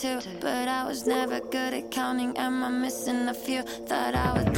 But I was never good at counting. Am I missing a few? Thought I was.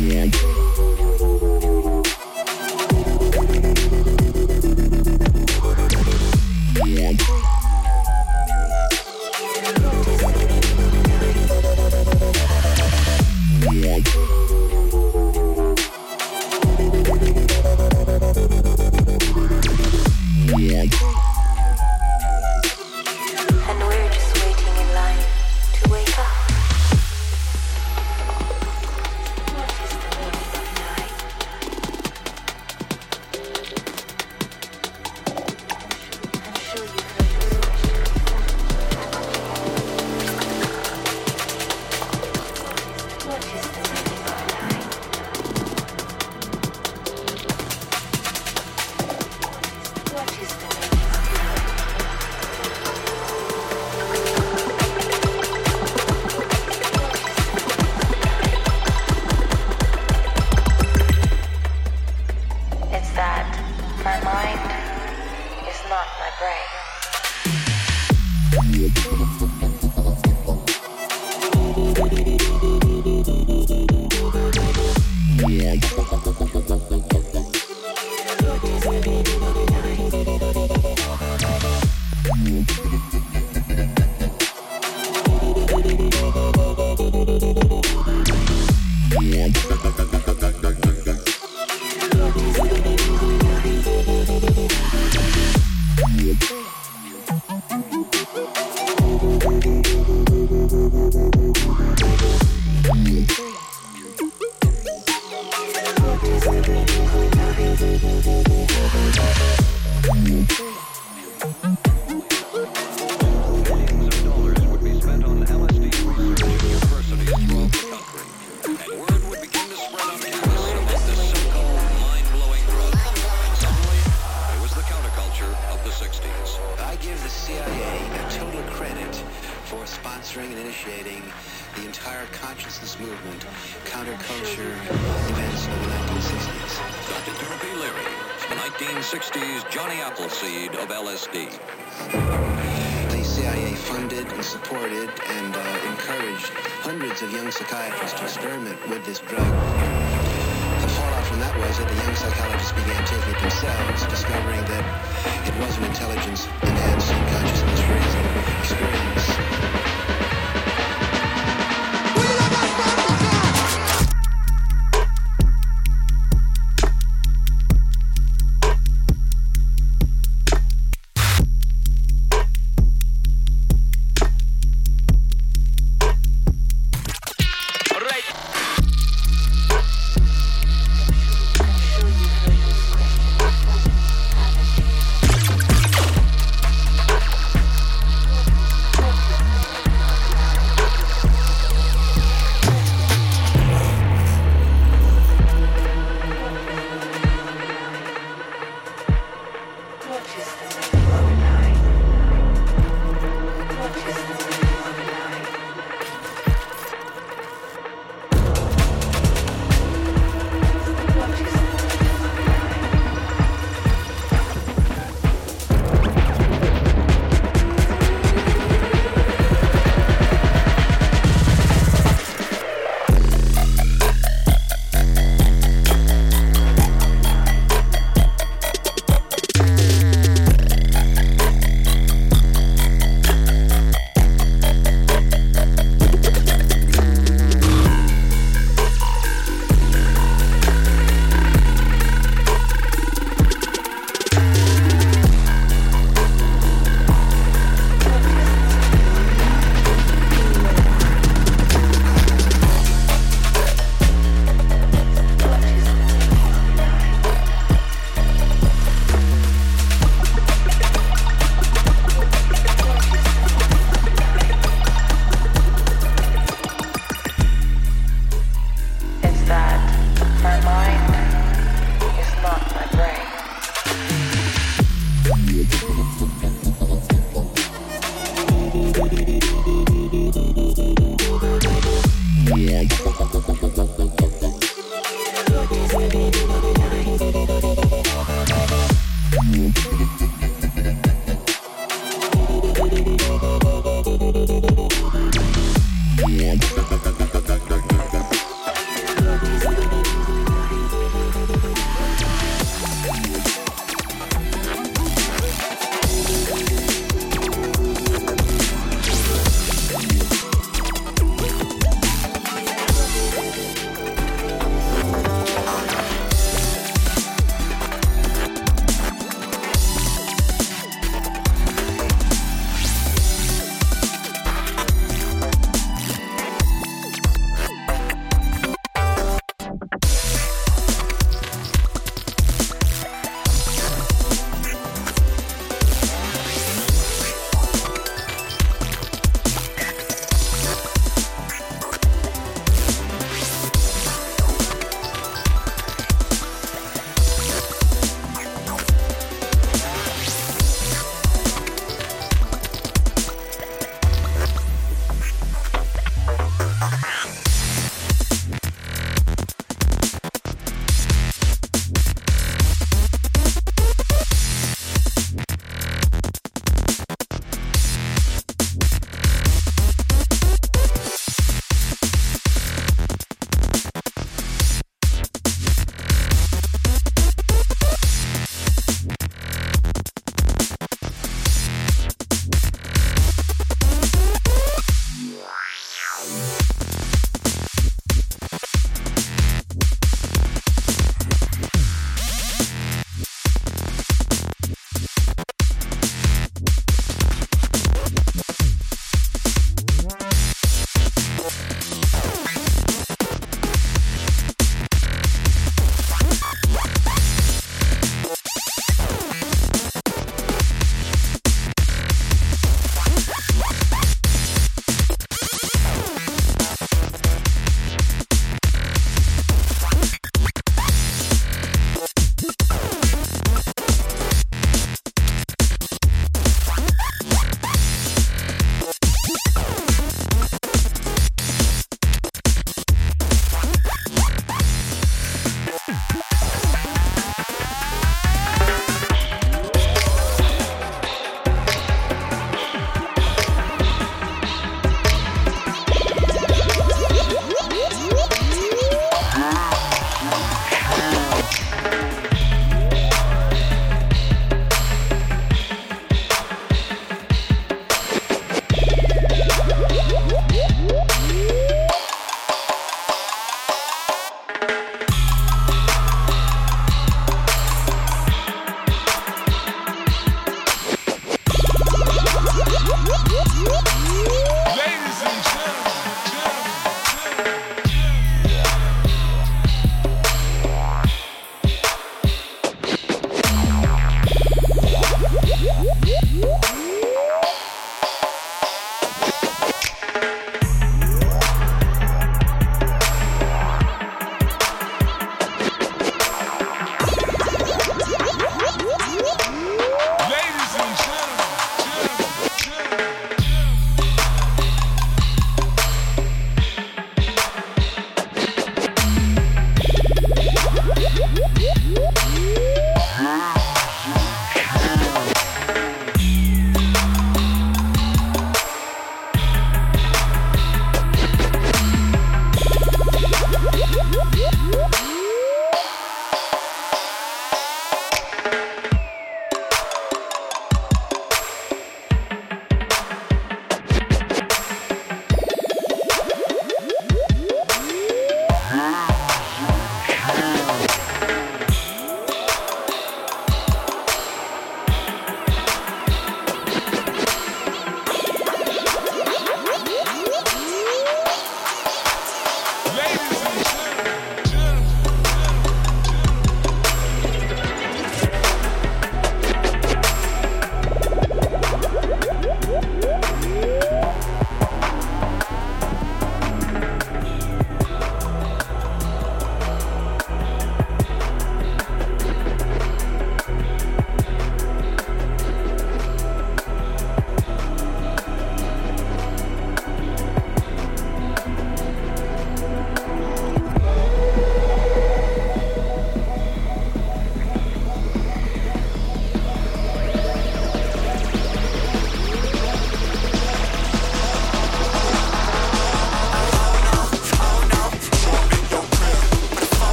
Yeah. give the CIA a total credit for sponsoring and initiating the entire consciousness movement, counterculture events of the 1960s. Dr. Timothy Leary, the 1960s Johnny Appleseed of LSD. The CIA funded and supported and uh, encouraged hundreds of young psychiatrists to experiment with this drug shows that the young psychologists began taking it themselves, discovering that it wasn't intelligence-enhancing consciousness.